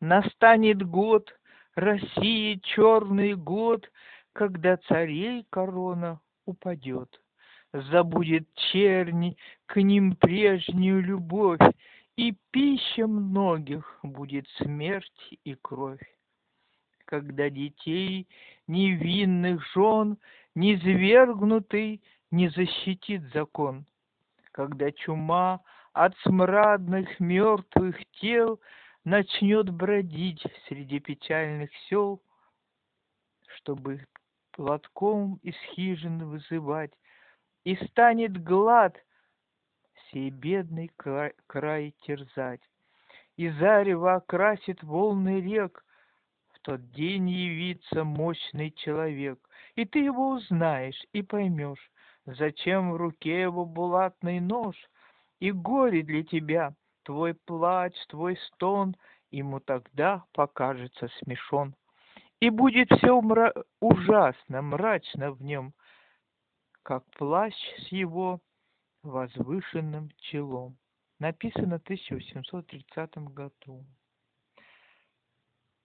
Настанет год, России черный год, Когда царей корона упадет. Забудет черни к ним прежнюю любовь, И пища многих будет смерть и кровь. Когда детей невинных жен Низвергнутый не защитит закон, Когда чума от смрадных мертвых тел начнет бродить среди печальных сел, чтобы платком из хижин вызывать, и станет глад сей бедный край, край терзать. И зарево окрасит волны рек, в тот день явится мощный человек, и ты его узнаешь и поймешь, зачем в руке его булатный нож, и горе для тебя, твой плач, твой стон, ему тогда покажется смешон. И будет все мра... ужасно, мрачно в нем, как плащ с его возвышенным челом. Написано в 1830 году.